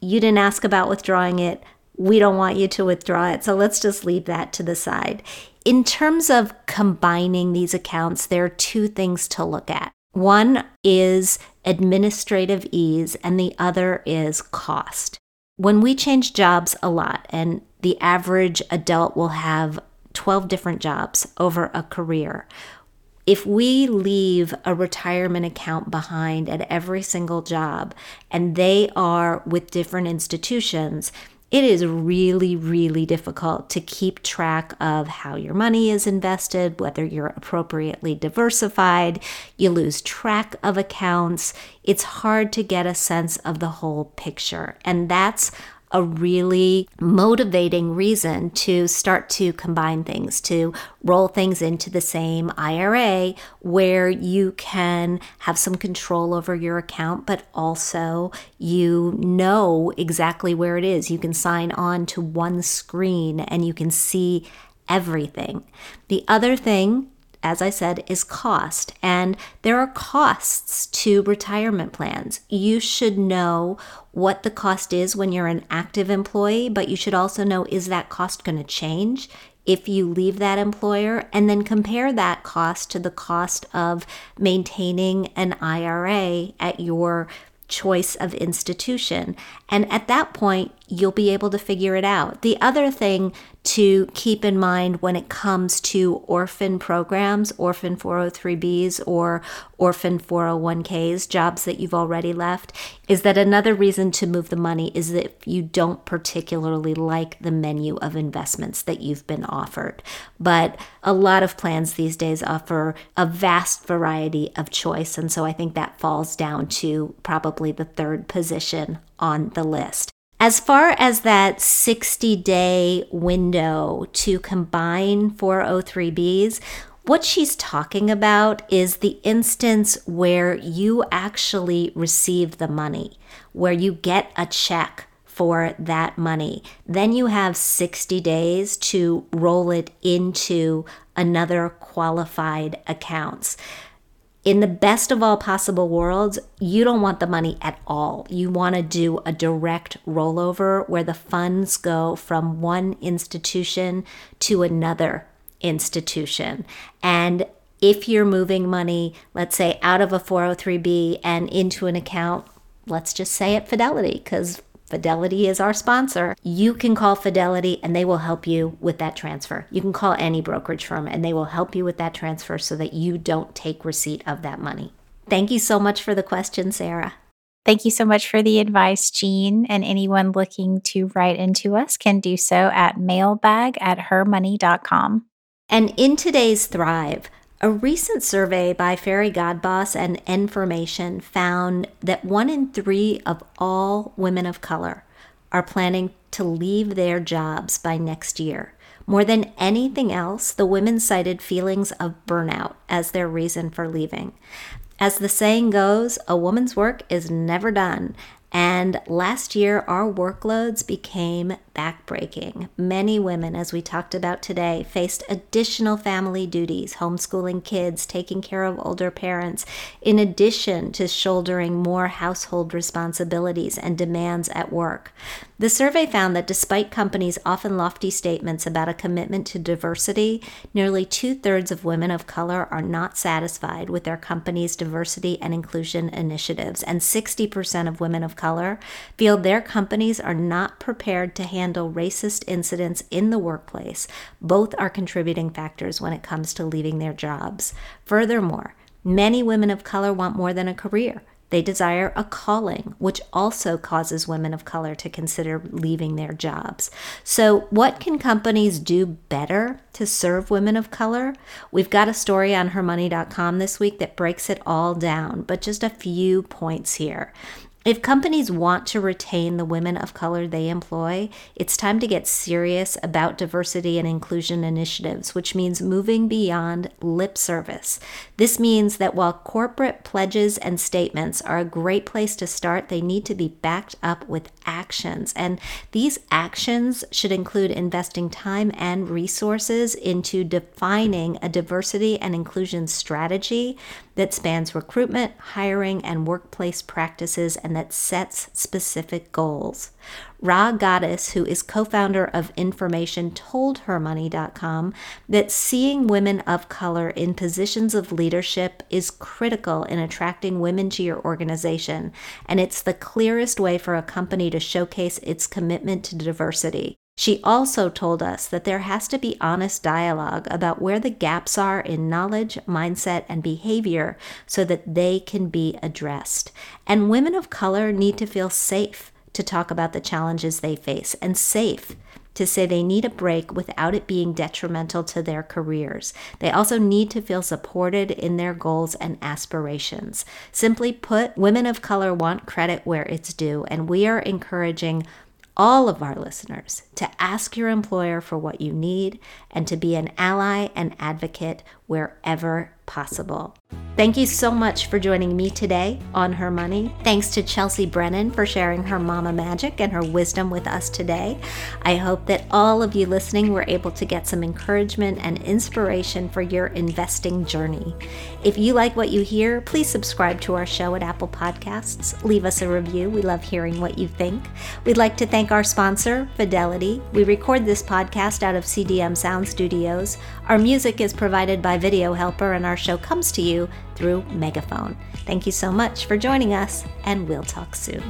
[SPEAKER 3] You didn't ask about withdrawing it. We don't want you to withdraw it. So let's just leave that to the side. In terms of combining these accounts, there are two things to look at. One is administrative ease, and the other is cost. When we change jobs a lot, and the average adult will have 12 different jobs over a career, if we leave a retirement account behind at every single job and they are with different institutions, it is really, really difficult to keep track of how your money is invested, whether you're appropriately diversified. You lose track of accounts. It's hard to get a sense of the whole picture. And that's a really motivating reason to start to combine things, to roll things into the same IRA where you can have some control over your account, but also you know exactly where it is. You can sign on to one screen and you can see everything. The other thing as I said, is cost. And there are costs to retirement plans. You should know what the cost is when you're an active employee, but you should also know is that cost going to change? if you leave that employer and then compare that cost to the cost of maintaining an IRA at your choice of institution. And at that point, you'll be able to figure it out. The other thing to keep in mind when it comes to orphan programs, orphan 403Bs or orphan 401Ks, jobs that you've already left, is that another reason to move the money is that you don't particularly like the menu of investments that you've been offered. But a lot of plans these days offer a vast variety of choice. And so I think that falls down to probably the third position on the list. As far as that 60 day window to combine 403Bs, what she's talking about is the instance where you actually receive the money, where you get a check for that money. Then you have 60 days to roll it into another qualified accounts in the best of all possible worlds, you don't want the money at all. You want to do a direct rollover where the funds go from one institution to another institution. And if you're moving money, let's say out of a 403b and into an account, let's just say at Fidelity, because Fidelity is our sponsor. You can call Fidelity and they will help you with that transfer. You can call any brokerage firm and they will help you with that transfer so that you don't take receipt of that money. Thank you so much for the question, Sarah.
[SPEAKER 5] Thank you so much for the advice, Jean. And anyone looking to write into us can do so at mailbag at hermoney.com.
[SPEAKER 3] And in today's Thrive, a recent survey by Fairygodboss and Information found that one in three of all women of color are planning to leave their jobs by next year. More than anything else, the women cited feelings of burnout as their reason for leaving. As the saying goes, a woman's work is never done, and last year, our workloads became backbreaking. Many women, as we talked about today, faced additional family duties, homeschooling kids, taking care of older parents, in addition to shouldering more household responsibilities and demands at work. The survey found that despite companies' often lofty statements about a commitment to diversity, nearly two thirds of women of color are not satisfied with their company's diversity and inclusion initiatives, and 60% of women of color color feel their companies are not prepared to handle racist incidents in the workplace. Both are contributing factors when it comes to leaving their jobs. Furthermore, many women of color want more than a career. They desire a calling, which also causes women of color to consider leaving their jobs. So, what can companies do better to serve women of color? We've got a story on hermoney.com this week that breaks it all down, but just a few points here. If companies want to retain the women of color they employ, it's time to get serious about diversity and inclusion initiatives, which means moving beyond lip service. This means that while corporate pledges and statements are a great place to start, they need to be backed up with actions. And these actions should include investing time and resources into defining a diversity and inclusion strategy that spans recruitment, hiring, and workplace practices and that sets specific goals. Ra Goddess, who is co founder of Information, told hermoney.com that seeing women of color in positions of leadership is critical in attracting women to your organization, and it's the clearest way for a company to showcase its commitment to diversity. She also told us that there has to be honest dialogue about where the gaps are in knowledge, mindset, and behavior so that they can be addressed. And women of color need to feel safe to talk about the challenges they face and safe to say they need a break without it being detrimental to their careers. They also need to feel supported in their goals and aspirations. Simply put, women of color want credit where it's due, and we are encouraging all of our listeners to ask your employer for what you need and to be an ally and advocate wherever possible. Thank you so much for joining me today on Her Money. Thanks to Chelsea Brennan for sharing her mama magic and her wisdom with us today. I hope that all of you listening were able to get some encouragement and inspiration for your investing journey. If you like what you hear, please subscribe to our show at Apple Podcasts. Leave us a review. We love hearing what you think. We'd like to thank our sponsor, Fidelity. We record this podcast out of CDM Sound Studios. Our music is provided by Video Helper, and our show comes to you through Megaphone. Thank you so much for joining us, and we'll talk soon.